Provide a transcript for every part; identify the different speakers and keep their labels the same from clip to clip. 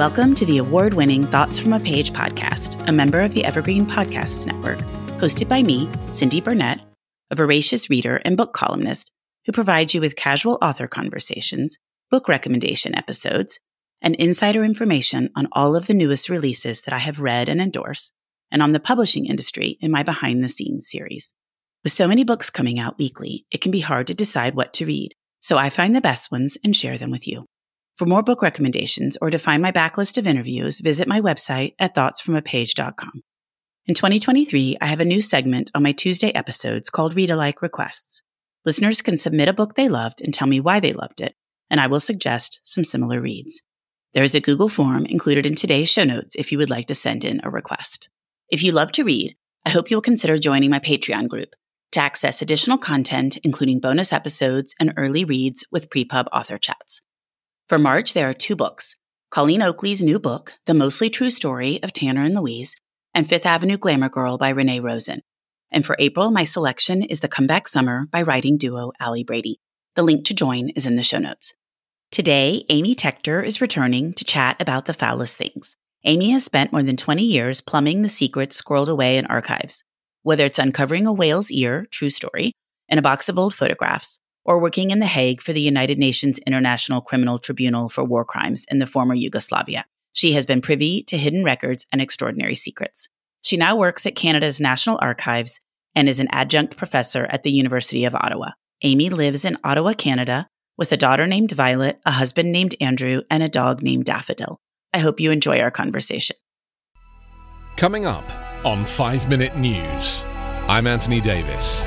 Speaker 1: Welcome to the award winning Thoughts from a Page podcast, a member of the Evergreen Podcasts Network, hosted by me, Cindy Burnett, a voracious reader and book columnist who provides you with casual author conversations, book recommendation episodes, and insider information on all of the newest releases that I have read and endorse, and on the publishing industry in my behind the scenes series. With so many books coming out weekly, it can be hard to decide what to read, so I find the best ones and share them with you. For more book recommendations or to find my backlist of interviews, visit my website at thoughtsfromapage.com. In 2023, I have a new segment on my Tuesday episodes called Read Alike Requests. Listeners can submit a book they loved and tell me why they loved it, and I will suggest some similar reads. There is a Google form included in today's show notes if you would like to send in a request. If you love to read, I hope you will consider joining my Patreon group to access additional content, including bonus episodes and early reads with pre-pub author chats. For March, there are two books Colleen Oakley's new book, The Mostly True Story of Tanner and Louise, and Fifth Avenue Glamour Girl by Renee Rosen. And for April, my selection is The Comeback Summer by writing duo Ali Brady. The link to join is in the show notes. Today, Amy Tector is returning to chat about the foulest things. Amy has spent more than 20 years plumbing the secrets squirreled away in archives, whether it's uncovering a whale's ear, true story, in a box of old photographs, or working in The Hague for the United Nations International Criminal Tribunal for War Crimes in the former Yugoslavia. She has been privy to hidden records and extraordinary secrets. She now works at Canada's National Archives and is an adjunct professor at the University of Ottawa. Amy lives in Ottawa, Canada, with a daughter named Violet, a husband named Andrew, and a dog named Daffodil. I hope you enjoy our conversation.
Speaker 2: Coming up on 5 Minute News, I'm Anthony Davis.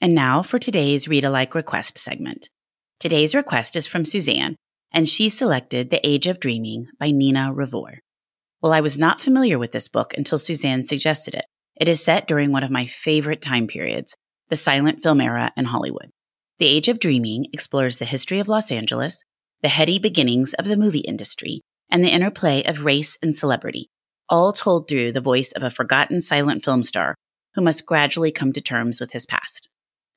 Speaker 1: And now for today's Read Alike request segment. Today's request is from Suzanne, and she selected The Age of Dreaming by Nina Revoyr. Well, I was not familiar with this book until Suzanne suggested it. It is set during one of my favorite time periods, the silent film era in Hollywood. The Age of Dreaming explores the history of Los Angeles, the heady beginnings of the movie industry, and the interplay of race and celebrity, all told through the voice of a forgotten silent film star who must gradually come to terms with his past.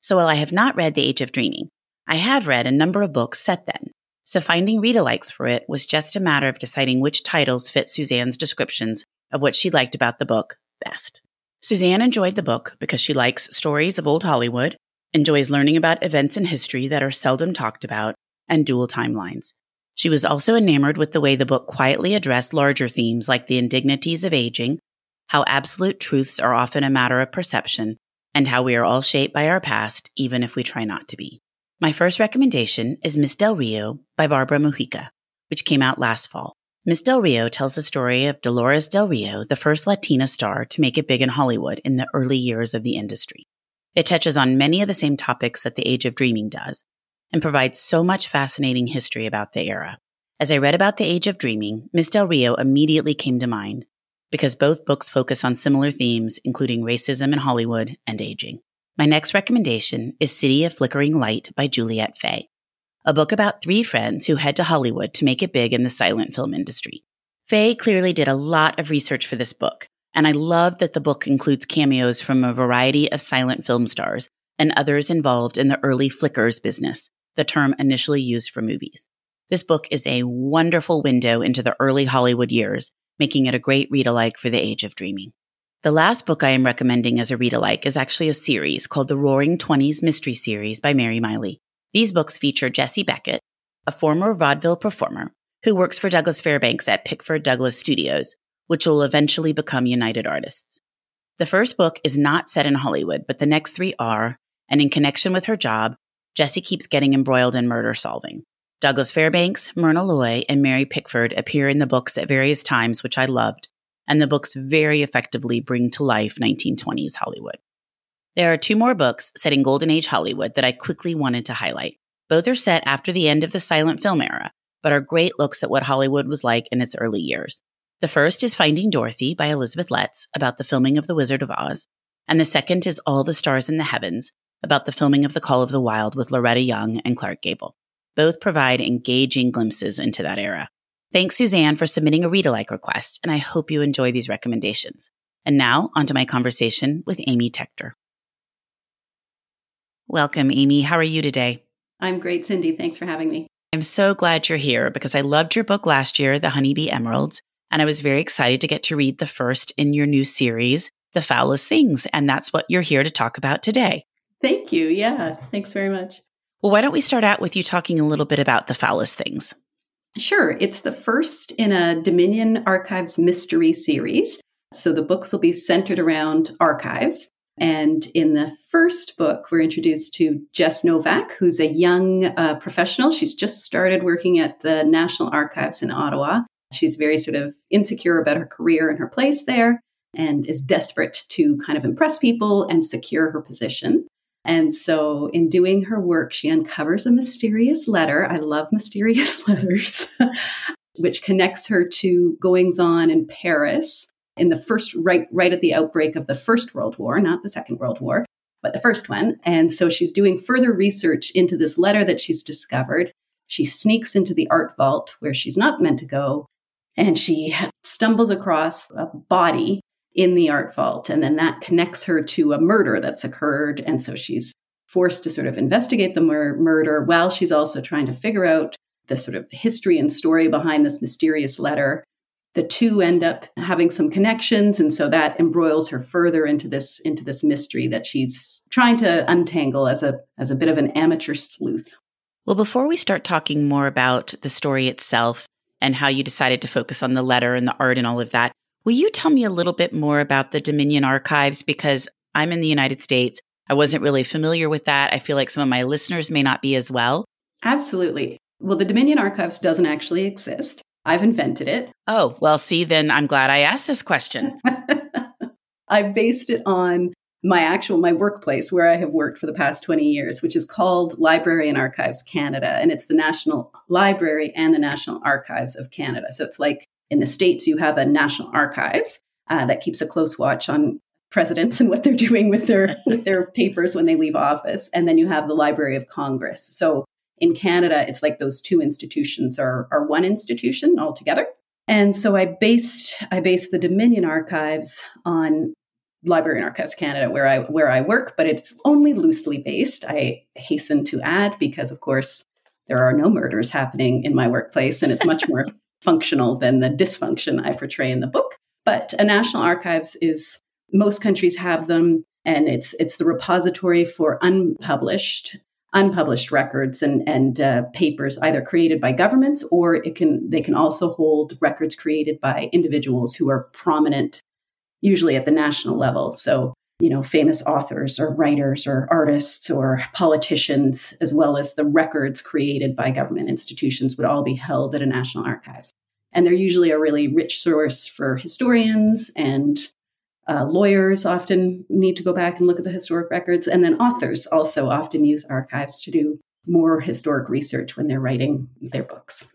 Speaker 1: So while I have not read The Age of Dreaming, I have read a number of books set then. So finding read alikes for it was just a matter of deciding which titles fit Suzanne's descriptions of what she liked about the book best. Suzanne enjoyed the book because she likes stories of old Hollywood, enjoys learning about events in history that are seldom talked about, and dual timelines. She was also enamored with the way the book quietly addressed larger themes like the indignities of aging, how absolute truths are often a matter of perception, and how we are all shaped by our past, even if we try not to be. My first recommendation is Miss Del Rio by Barbara Mujica, which came out last fall. Miss Del Rio tells the story of Dolores Del Rio, the first Latina star to make it big in Hollywood in the early years of the industry. It touches on many of the same topics that The Age of Dreaming does, and provides so much fascinating history about the era. As I read about The Age of Dreaming, Miss Del Rio immediately came to mind, because both books focus on similar themes, including racism in Hollywood and aging. My next recommendation is City of Flickering Light by Juliette Fay, a book about three friends who head to Hollywood to make it big in the silent film industry. Fay clearly did a lot of research for this book, and I love that the book includes cameos from a variety of silent film stars and others involved in the early flickers business, the term initially used for movies. This book is a wonderful window into the early Hollywood years making it a great read alike for the age of dreaming. The last book I am recommending as a read alike is actually a series called the Roaring Twenties Mystery Series by Mary Miley. These books feature Jessie Beckett, a former vaudeville performer who works for Douglas Fairbanks at Pickford Douglas Studios, which will eventually become United Artists. The first book is not set in Hollywood, but the next three are, and in connection with her job, Jessie keeps getting embroiled in murder solving. Douglas Fairbanks, Myrna Loy, and Mary Pickford appear in the books at various times, which I loved, and the books very effectively bring to life 1920s Hollywood. There are two more books set in Golden Age Hollywood that I quickly wanted to highlight. Both are set after the end of the silent film era, but are great looks at what Hollywood was like in its early years. The first is Finding Dorothy by Elizabeth Letts about the filming of The Wizard of Oz, and the second is All the Stars in the Heavens about the filming of The Call of the Wild with Loretta Young and Clark Gable. Both provide engaging glimpses into that era. Thanks, Suzanne, for submitting a read alike request, and I hope you enjoy these recommendations. And now, onto my conversation with Amy Tector. Welcome, Amy. How are you today?
Speaker 3: I'm great, Cindy. Thanks for having me.
Speaker 1: I'm so glad you're here because I loved your book last year, The Honeybee Emeralds, and I was very excited to get to read the first in your new series, The Foulest Things. And that's what you're here to talk about today.
Speaker 3: Thank you. Yeah. Thanks very much.
Speaker 1: Well, why don't we start out with you talking a little bit about The Foulest Things?
Speaker 3: Sure. It's the first in a Dominion Archives mystery series. So the books will be centered around archives. And in the first book, we're introduced to Jess Novak, who's a young uh, professional. She's just started working at the National Archives in Ottawa. She's very sort of insecure about her career and her place there and is desperate to kind of impress people and secure her position. And so, in doing her work, she uncovers a mysterious letter. I love mysterious letters, which connects her to goings on in Paris in the first, right, right at the outbreak of the First World War, not the Second World War, but the first one. And so, she's doing further research into this letter that she's discovered. She sneaks into the art vault where she's not meant to go, and she stumbles across a body in the art vault. And then that connects her to a murder that's occurred. And so she's forced to sort of investigate the mur- murder while she's also trying to figure out the sort of history and story behind this mysterious letter. The two end up having some connections, and so that embroils her further into this into this mystery that she's trying to untangle as a as a bit of an amateur sleuth.
Speaker 1: Well, before we start talking more about the story itself and how you decided to focus on the letter and the art and all of that, Will you tell me a little bit more about the Dominion Archives? Because I'm in the United States. I wasn't really familiar with that. I feel like some of my listeners may not be as well.
Speaker 3: Absolutely. Well, the Dominion Archives doesn't actually exist. I've invented it.
Speaker 1: Oh, well, see, then I'm glad I asked this question.
Speaker 3: I based it on my actual my workplace where I have worked for the past 20 years, which is called Library and Archives Canada, and it's the National Library and the National Archives of Canada. So it's like in the States, you have a National Archives uh, that keeps a close watch on presidents and what they're doing with their with their papers when they leave office. And then you have the Library of Congress. So in Canada, it's like those two institutions are, are one institution altogether. And so I based I based the Dominion Archives on Library and Archives Canada, where I where I work, but it's only loosely based. I hasten to add because, of course, there are no murders happening in my workplace, and it's much more functional than the dysfunction I portray in the book. But a national archives is most countries have them, and it's it's the repository for unpublished unpublished records and and uh, papers either created by governments or it can they can also hold records created by individuals who are prominent usually at the national level so you know famous authors or writers or artists or politicians as well as the records created by government institutions would all be held at a national archives. And they're usually a really rich source for historians and uh, lawyers often need to go back and look at the historic records. And then authors also often use archives to do more historic research when they're writing their books.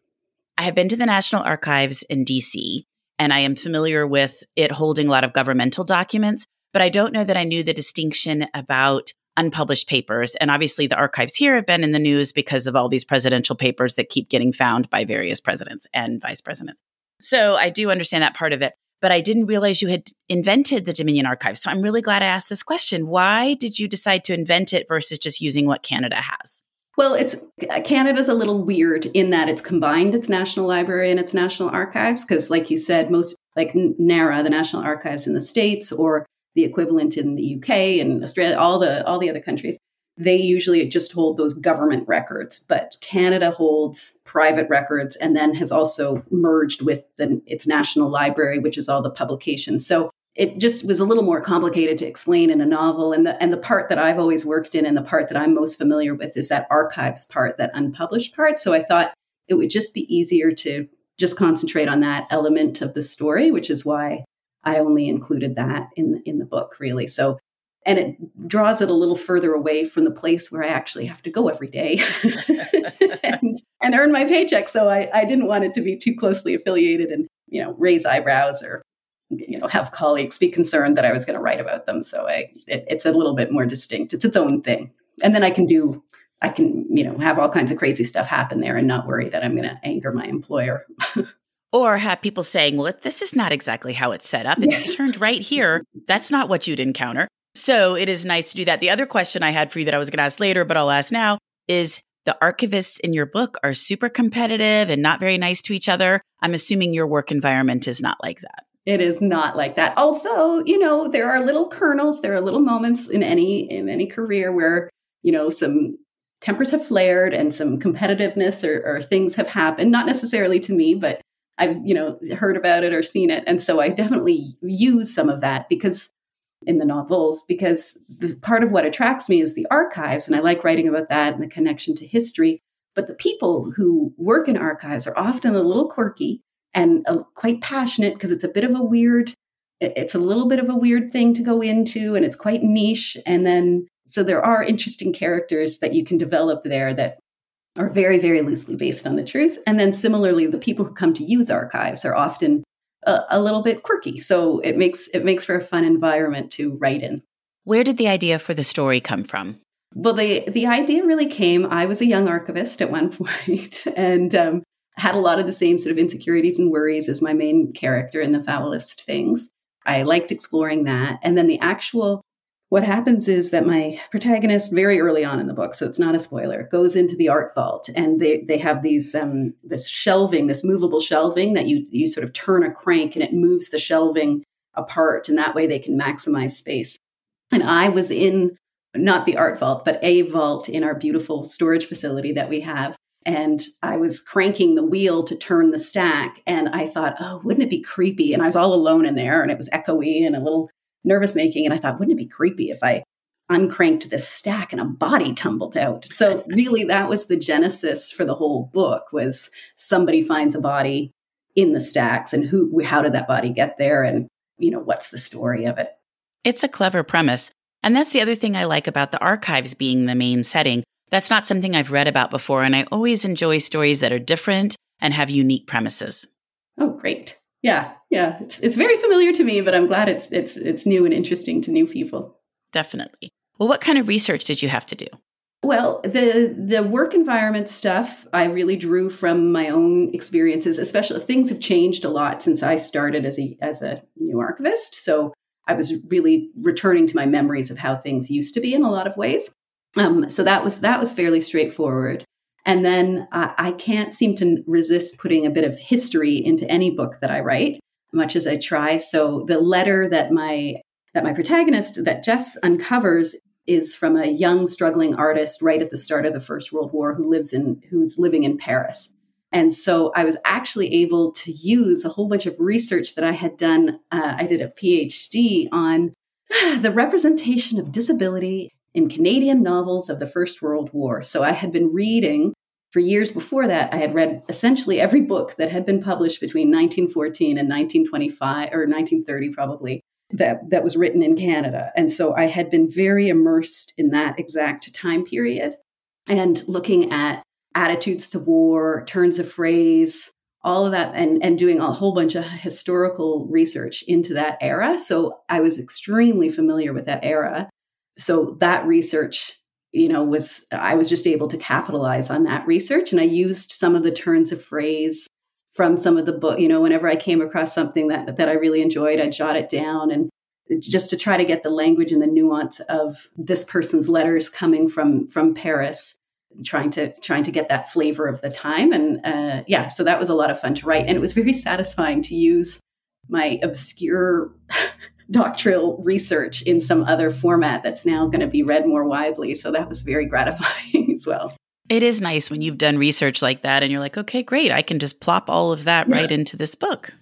Speaker 1: I have been to the national archives in dc and i am familiar with it holding a lot of governmental documents but I don't know that I knew the distinction about unpublished papers. And obviously, the archives here have been in the news because of all these presidential papers that keep getting found by various presidents and vice presidents. So I do understand that part of it. But I didn't realize you had invented the Dominion Archives. So I'm really glad I asked this question. Why did you decide to invent it versus just using what Canada has?
Speaker 3: Well, it's Canada's a little weird in that it's combined its National Library and its National Archives because, like you said, most like NARA, the National Archives in the states, or the equivalent in the UK and Australia, all the all the other countries, they usually just hold those government records. But Canada holds private records and then has also merged with the, its national library, which is all the publications. So it just was a little more complicated to explain in a novel. And the and the part that I've always worked in and the part that I'm most familiar with is that archives part, that unpublished part. So I thought it would just be easier to just concentrate on that element of the story, which is why I only included that in in the book, really. So and it draws it a little further away from the place where I actually have to go every day and, and, earn my paycheck. So I, I didn't want it to be too closely affiliated and, you know, raise eyebrows or, you know, have colleagues be concerned that I was going to write about them. So I, it, it's a little bit more distinct. It's its own thing. And then I can do, I can, you know, have all kinds of crazy stuff happen there and not worry that I'm going to anger my employer.
Speaker 1: or have people saying, well, this is not exactly how it's set up. It's yes. turned right here. That's not what you'd encounter. So it is nice to do that. The other question I had for you that I was going to ask later, but I'll ask now is the archivists in your book are super competitive and not very nice to each other. I'm assuming your work environment is not like that.
Speaker 3: It is not like that. Although, you know, there are little kernels, there are little moments in any in any career where, you know, some tempers have flared and some competitiveness or, or things have happened. Not necessarily to me, but I've, you know, heard about it or seen it. And so I definitely use some of that because in the novels because the, part of what attracts me is the archives and i like writing about that and the connection to history but the people who work in archives are often a little quirky and uh, quite passionate because it's a bit of a weird it's a little bit of a weird thing to go into and it's quite niche and then so there are interesting characters that you can develop there that are very very loosely based on the truth and then similarly the people who come to use archives are often a, a little bit quirky. So it makes it makes for a fun environment to write in.
Speaker 1: Where did the idea for the story come from?
Speaker 3: Well, the the idea really came. I was a young archivist at one point, and um, had a lot of the same sort of insecurities and worries as my main character in the foulest things. I liked exploring that, and then the actual what happens is that my protagonist very early on in the book so it's not a spoiler goes into the art vault and they they have these um, this shelving this movable shelving that you you sort of turn a crank and it moves the shelving apart and that way they can maximize space and i was in not the art vault but a vault in our beautiful storage facility that we have and I was cranking the wheel to turn the stack. And I thought, oh, wouldn't it be creepy? And I was all alone in there and it was echoey and a little nervous making. And I thought, wouldn't it be creepy if I uncranked this stack and a body tumbled out? So really that was the genesis for the whole book was somebody finds a body in the stacks and who how did that body get there and you know what's the story of it.
Speaker 1: It's a clever premise. And that's the other thing I like about the archives being the main setting. That's not something I've read about before, and I always enjoy stories that are different and have unique premises.
Speaker 3: Oh, great yeah, yeah, it's, it's very familiar to me, but I'm glad it's it's it's new and interesting to new people.
Speaker 1: Definitely. Well, what kind of research did you have to do?
Speaker 3: Well, the the work environment stuff I really drew from my own experiences. Especially things have changed a lot since I started as a as a new archivist. So I was really returning to my memories of how things used to be in a lot of ways. Um, so that was that was fairly straightforward. And then uh, I can't seem to resist putting a bit of history into any book that I write, much as I try. So the letter that my that my protagonist that Jess uncovers is from a young struggling artist right at the start of the First World War who lives in who's living in Paris. And so I was actually able to use a whole bunch of research that I had done. Uh, I did a PhD on the representation of disability in Canadian novels of the First World War. So I had been reading for years before that, I had read essentially every book that had been published between 1914 and 1925 or 1930 probably that that was written in Canada. And so I had been very immersed in that exact time period and looking at attitudes to war, turns of phrase, all of that and and doing a whole bunch of historical research into that era. So I was extremely familiar with that era. So that research you know was i was just able to capitalize on that research and i used some of the turns of phrase from some of the book you know whenever i came across something that that i really enjoyed i'd jot it down and just to try to get the language and the nuance of this person's letters coming from from paris trying to trying to get that flavor of the time and uh, yeah so that was a lot of fun to write and it was very satisfying to use my obscure doctoral research in some other format that's now going to be read more widely. So that was very gratifying as well.
Speaker 1: It is nice when you've done research like that and you're like, okay, great. I can just plop all of that right into this book.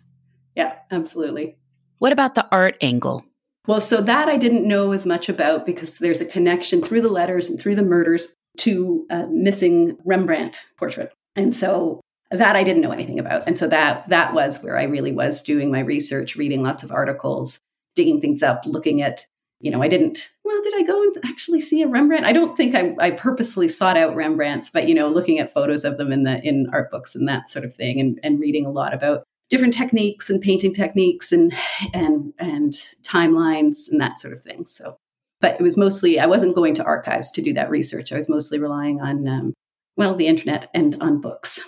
Speaker 3: Yeah, absolutely.
Speaker 1: What about the art angle?
Speaker 3: Well, so that I didn't know as much about because there's a connection through the letters and through the murders to a missing Rembrandt portrait. And so that I didn't know anything about. And so that that was where I really was doing my research, reading lots of articles, digging things up, looking at you know, I didn't, well, did I go and actually see a Rembrandt? I don't think I, I purposely sought out Rembrandts, but, you know, looking at photos of them in the, in art books and that sort of thing and, and reading a lot about different techniques and painting techniques and, and, and timelines and that sort of thing. So, but it was mostly, I wasn't going to archives to do that research. I was mostly relying on, um, well, the internet and on books.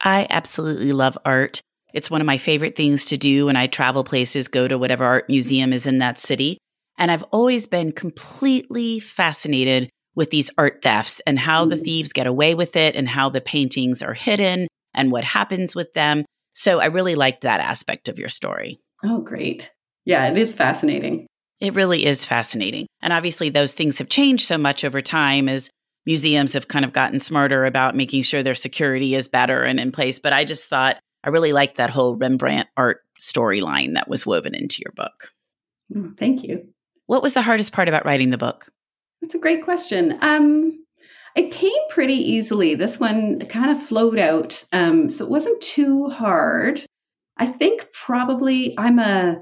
Speaker 1: I absolutely love art. It's one of my favorite things to do when I travel places, go to whatever art museum is in that city. And I've always been completely fascinated with these art thefts and how the mm. thieves get away with it and how the paintings are hidden and what happens with them. So I really liked that aspect of your story.
Speaker 3: Oh, great. Yeah, it is fascinating.
Speaker 1: It really is fascinating. And obviously, those things have changed so much over time as museums have kind of gotten smarter about making sure their security is better and in place. But I just thought I really liked that whole Rembrandt art storyline that was woven into your book.
Speaker 3: Mm, thank you.
Speaker 1: What was the hardest part about writing the book?
Speaker 3: That's a great question. Um, it came pretty easily. This one kind of flowed out, um, so it wasn't too hard. I think probably I'm a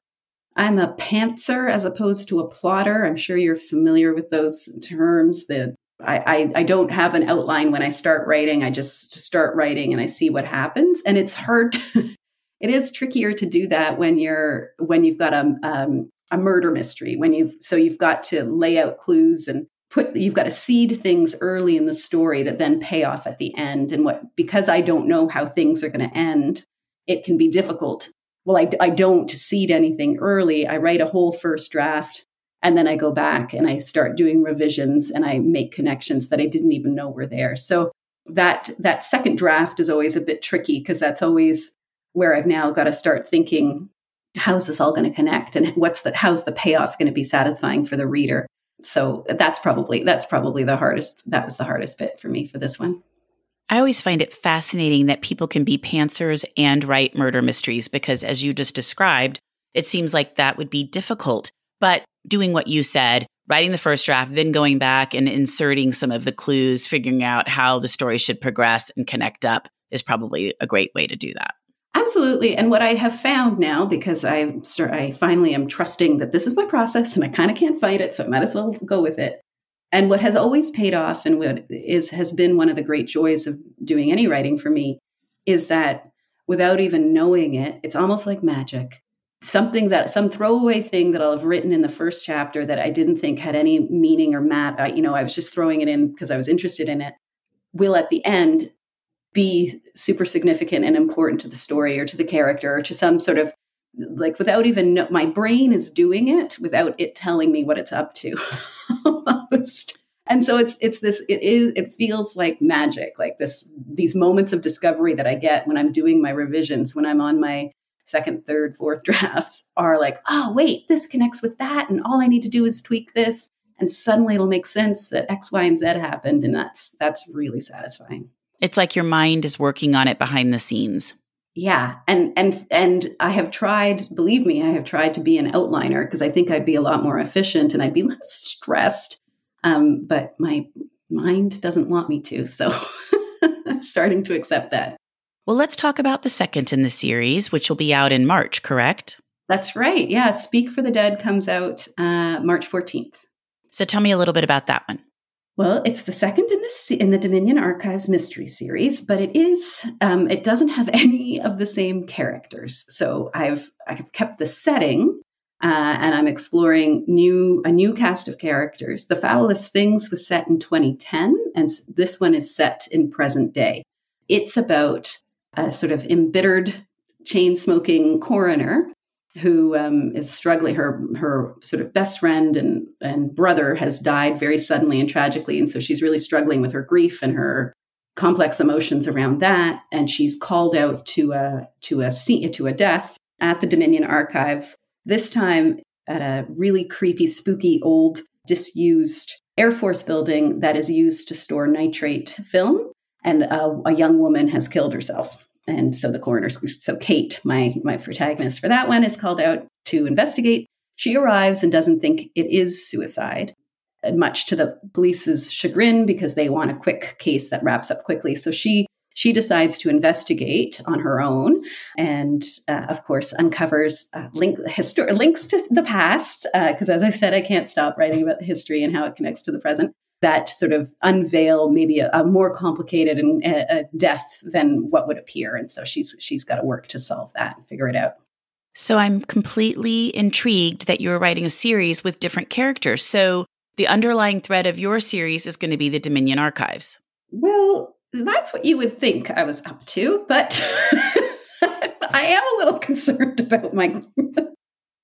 Speaker 3: I'm a pantser as opposed to a plotter. I'm sure you're familiar with those terms. The I, I, don't have an outline when I start writing. I just, just start writing and I see what happens. And it's hard. it is trickier to do that when you're when you've got a um, a murder mystery when you've so you've got to lay out clues and put you've got to seed things early in the story that then pay off at the end and what because i don't know how things are going to end it can be difficult well I, I don't seed anything early i write a whole first draft and then i go back and i start doing revisions and i make connections that i didn't even know were there. So that that second draft is always a bit tricky because that's always where i've now got to start thinking how's this all going to connect? And what's the how's the payoff going to be satisfying for the reader? So that's probably that's probably the hardest that was the hardest bit for me for this one.
Speaker 1: I always find it fascinating that people can be pantsers and write murder mysteries because as you just described it seems like that would be difficult but doing what you said writing the first draft then going back and inserting some of the clues figuring out how the story should progress and connect up is probably a great way to do that
Speaker 3: Absolutely. And what I have found now, because I I finally am trusting that this is my process and I kind of can't fight it, so I might as well go with it. And what has always paid off and what is has been one of the great joys of doing any writing for me is that without even knowing it, it's almost like magic. Something that some throwaway thing that I'll have written in the first chapter that I didn't think had any meaning or mat, uh, you know, I was just throwing it in because I was interested in it, will at the end be super significant and important to the story or to the character or to some sort of like without even know, my brain is doing it without it telling me what it's up to and so it's it's this it is it feels like magic like this these moments of discovery that i get when i'm doing my revisions when i'm on my second third fourth drafts are like oh wait this connects with that and all i need to do is tweak this and suddenly it'll make sense that x y and z happened and that's that's really satisfying
Speaker 1: it's like your mind is working on it behind the scenes.
Speaker 3: Yeah, and and and I have tried, believe me, I have tried to be an outliner because I think I'd be a lot more efficient and I'd be less stressed. Um, but my mind doesn't want me to, so I'm starting to accept that.
Speaker 1: Well, let's talk about the second in the series, which will be out in March, correct?
Speaker 3: That's right. Yeah, Speak for the Dead comes out uh, March 14th.
Speaker 1: So tell me a little bit about that one.
Speaker 3: Well, it's the second in the in the Dominion Archives mystery series, but it is um, it doesn't have any of the same characters. So I've I've kept the setting, uh, and I'm exploring new a new cast of characters. The Foulest Things was set in 2010, and this one is set in present day. It's about a sort of embittered chain smoking coroner who um, is struggling. Her her sort of best friend and and brother has died very suddenly and tragically, and so she's really struggling with her grief and her complex emotions around that. And she's called out to a to a to a death at the Dominion Archives. This time at a really creepy, spooky, old, disused Air Force building that is used to store nitrate film. And a, a young woman has killed herself and so the coroner, so Kate, my my protagonist for that one, is called out to investigate. She arrives and doesn't think it is suicide, much to the police's chagrin because they want a quick case that wraps up quickly. So she she decides to investigate on her own and, uh, of course, uncovers uh, link, histor- links to the past. Because, uh, as I said, I can't stop writing about history and how it connects to the present that sort of unveil maybe a, a more complicated and a, a death than what would appear. And so she's she's got to work to solve that and figure it out.
Speaker 1: So I'm completely intrigued that you're writing a series with different characters. So the underlying thread of your series is going to be the Dominion archives.
Speaker 3: Well, that's what you would think I was up to, but I am a little concerned about my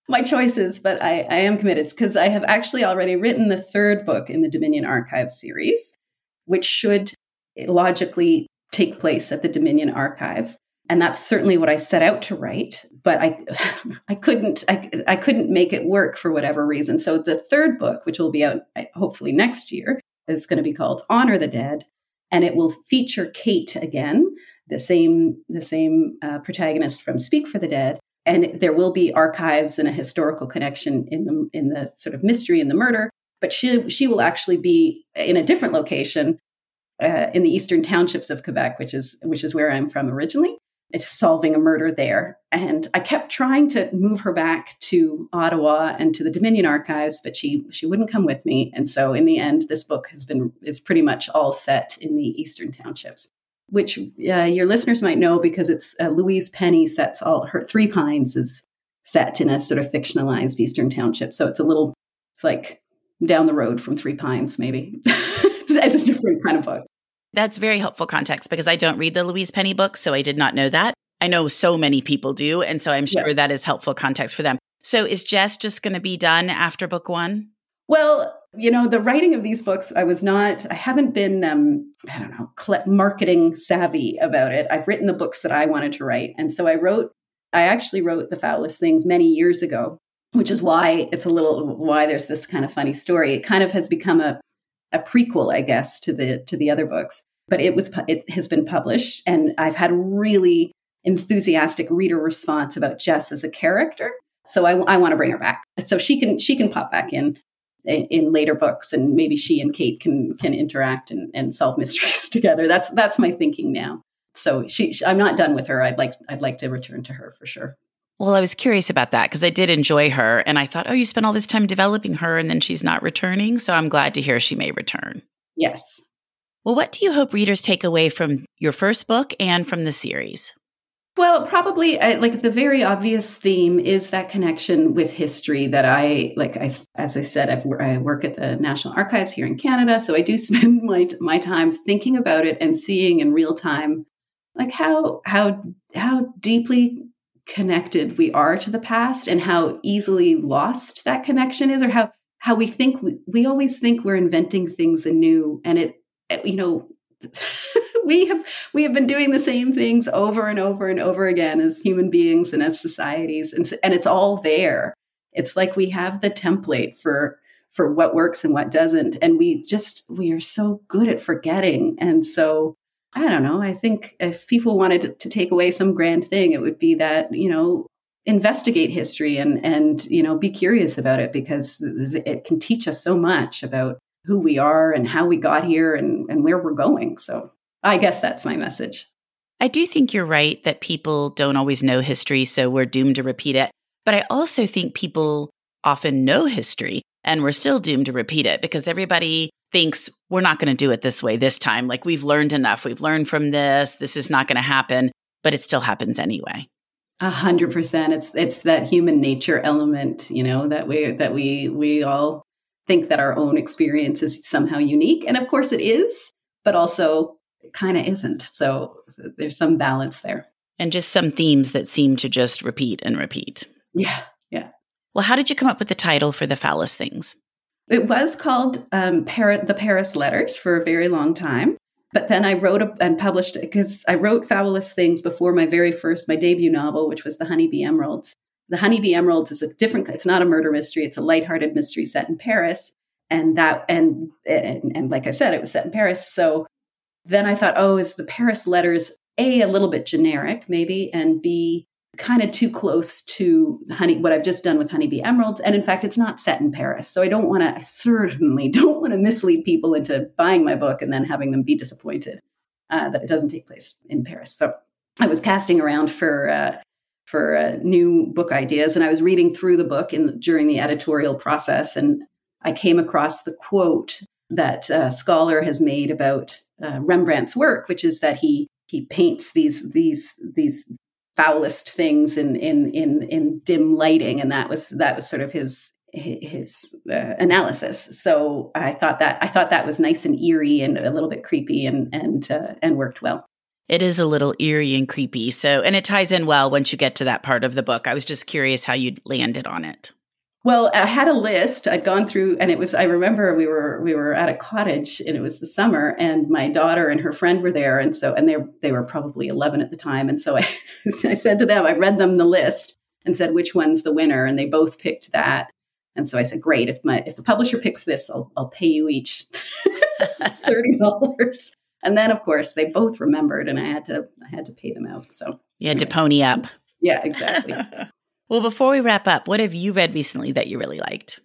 Speaker 3: my choices, but I, I am committed because I have actually already written the third book in the Dominion Archives series, which should logically take place at the Dominion Archives. And that's certainly what I set out to write, but I, I couldn't, I, I couldn't make it work for whatever reason. So the third book, which will be out hopefully next year, is going to be called Honor the Dead, and it will feature Kate again, the same, the same uh, protagonist from Speak for the Dead, and there will be archives and a historical connection in the in the sort of mystery and the murder. But she she will actually be in a different location uh, in the eastern townships of Quebec, which is which is where I'm from originally. It's solving a murder there, and I kept trying to move her back to Ottawa and to the Dominion archives, but she she wouldn't come with me. And so, in the end, this book has been is pretty much all set in the eastern townships which uh, your listeners might know because it's uh, Louise Penny sets all her Three Pines is set in a sort of fictionalized Eastern township. So it's a little, it's like down the road from Three Pines, maybe. it's a different kind of book.
Speaker 1: That's very helpful context because I don't read the Louise Penny books, so I did not know that. I know so many people do, and so I'm sure yeah. that is helpful context for them. So is Jess just going to be done after book one?
Speaker 3: Well, you know, the writing of these books, I was not, I haven't been, um, I don't know, marketing savvy about it. I've written the books that I wanted to write. And so I wrote, I actually wrote The Foulest Things many years ago, which is why it's a little, why there's this kind of funny story. It kind of has become a, a prequel, I guess, to the, to the other books. But it was, it has been published and I've had really enthusiastic reader response about Jess as a character. So I, I want to bring her back. So she can, she can pop back in in later books and maybe she and kate can can interact and, and solve mysteries together. That's that's my thinking now. So she, she, i'm not done with her. I'd like i'd like to return to her for sure.
Speaker 1: Well i was curious about that because i did enjoy her and i thought oh you spent all this time developing her and then she's not returning. So i'm glad to hear she may return.
Speaker 3: Yes.
Speaker 1: Well what do you hope readers take away from your first book and from the series
Speaker 3: well, probably I, like the very obvious theme is that connection with history that I like. I, as I said, I've, I work at the National Archives here in Canada, so I do spend my my time thinking about it and seeing in real time, like how how how deeply connected we are to the past and how easily lost that connection is, or how how we think we, we always think we're inventing things anew, and it you know we have we have been doing the same things over and over and over again as human beings and as societies and, and it's all there. It's like we have the template for for what works and what doesn't and we just we are so good at forgetting. And so i don't know i think if people wanted to, to take away some grand thing it would be that you know investigate history and and you know be curious about it because it can teach us so much about who we are and how we got here and, and where we're going. So I guess that's my message.
Speaker 1: I do think you're right that people don't always know history, so we're doomed to repeat it. But I also think people often know history and we're still doomed to repeat it because everybody thinks we're not going to do it this way this time. Like we've learned enough. We've learned from this. This is not going to happen, but it still happens anyway.
Speaker 3: A hundred percent. It's it's that human nature element, you know, that we that we we all think that our own experience is somehow unique. And of course it is, but also it kind of isn't. So there's some balance there.
Speaker 1: And just some themes that seem to just repeat and repeat.
Speaker 3: Yeah. Yeah.
Speaker 1: Well, how did you come up with the title for the Foulest Things?
Speaker 3: It was called um, Par- The Paris Letters for a very long time. But then I wrote a, and published it because I wrote Foulest Things before my very first, my debut novel, which was The Honeybee Emeralds. The Honeybee Emeralds is a different, it's not a murder mystery, it's a lighthearted mystery set in Paris. And that, and, and, and like I said, it was set in Paris. So then I thought, oh, is the Paris letters A, a little bit generic, maybe, and B, kind of too close to honey what I've just done with Honeybee Emeralds. And in fact, it's not set in Paris. So I don't want to, I certainly don't want to mislead people into buying my book and then having them be disappointed. uh, that it doesn't take place in Paris. So I was casting around for uh, for uh, new book ideas, and I was reading through the book in, during the editorial process, and I came across the quote that scholar has made about uh, Rembrandt's work, which is that he he paints these these these foulest things in in in in dim lighting, and that was that was sort of his his uh, analysis. So I thought that I thought that was nice and eerie and a little bit creepy and and uh, and worked well.
Speaker 1: It is a little eerie and creepy. So, and it ties in well once you get to that part of the book. I was just curious how you landed on it.
Speaker 3: Well, I had a list. I'd gone through, and it was. I remember we were we were at a cottage, and it was the summer, and my daughter and her friend were there, and so and they they were probably eleven at the time, and so I I said to them, I read them the list and said which one's the winner, and they both picked that, and so I said, great, if my if the publisher picks this, I'll I'll pay you each thirty dollars. And then, of course, they both remembered, and I had to I had to pay them out. So
Speaker 1: you had to pony up.
Speaker 3: Yeah, exactly.
Speaker 1: well, before we wrap up, what have you read recently that you really liked?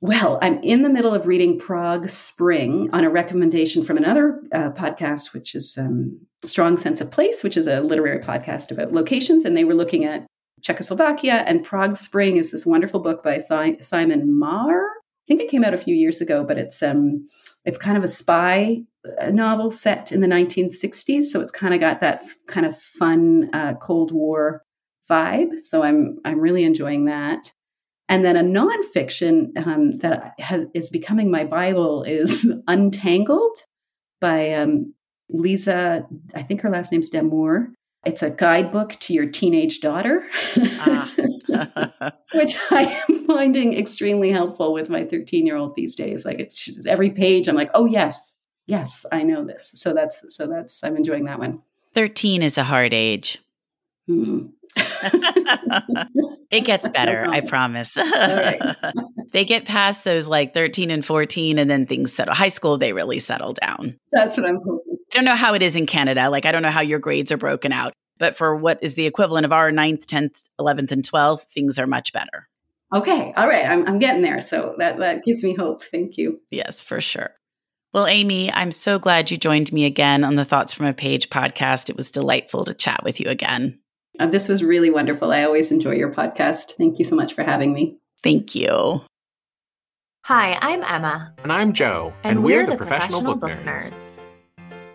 Speaker 3: Well, I'm in the middle of reading Prague Spring on a recommendation from another uh, podcast, which is um, Strong Sense of Place, which is a literary podcast about locations. And they were looking at Czechoslovakia, and Prague Spring is this wonderful book by si- Simon Mawer. I think it came out a few years ago, but it's um, it's kind of a spy uh, novel set in the 1960s, so it's kind of got that f- kind of fun uh, Cold War vibe. So I'm I'm really enjoying that. And then a nonfiction um, that has, is becoming my Bible is Untangled by um, Lisa. I think her last name's Damour. It's a guidebook to your teenage daughter, ah. which I am finding extremely helpful with my 13 year old these days. Like it's just, every page, I'm like, oh yes, yes, I know this. So that's so that's I'm enjoying that one.
Speaker 1: 13 is a hard age. Mm-hmm. it gets better, I promise. they get past those like 13 and 14 and then things settle. High school, they really settle down.
Speaker 3: That's what I'm hoping.
Speaker 1: I don't know how it is in Canada. Like, I don't know how your grades are broken out, but for what is the equivalent of our 9th, 10th, 11th, and 12th, things are much better.
Speaker 3: Okay. All right. I'm, I'm getting there. So that, that gives me hope. Thank you.
Speaker 1: Yes, for sure. Well, Amy, I'm so glad you joined me again on the Thoughts from a Page podcast. It was delightful to chat with you again.
Speaker 3: Uh, this was really wonderful. I always enjoy your podcast. Thank you so much for having me.
Speaker 1: Thank you.
Speaker 4: Hi, I'm Emma.
Speaker 5: And I'm Joe.
Speaker 4: And, and we're, we're, the, the Professional, Professional, Book, Nerds. Nerds.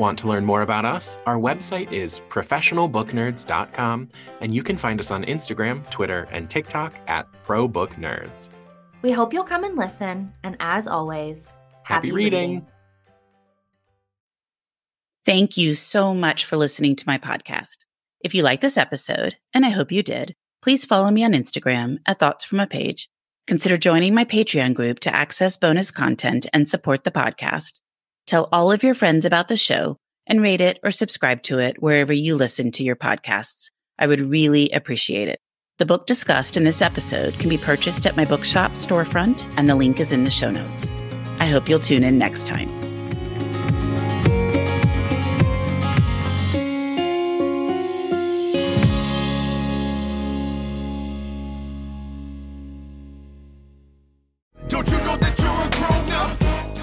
Speaker 5: Want to learn more about us? Our website is professionalbooknerds.com, and you can find us on Instagram, Twitter, and TikTok at ProBookNerds.
Speaker 4: We hope you'll come and listen, and as always,
Speaker 5: happy, happy reading. reading.
Speaker 1: Thank you so much for listening to my podcast. If you like this episode, and I hope you did, please follow me on Instagram at Thoughts from a Page. Consider joining my Patreon group to access bonus content and support the podcast. Tell all of your friends about the show and rate it or subscribe to it wherever you listen to your podcasts. I would really appreciate it. The book discussed in this episode can be purchased at my bookshop storefront, and the link is in the show notes. I hope you'll tune in next time.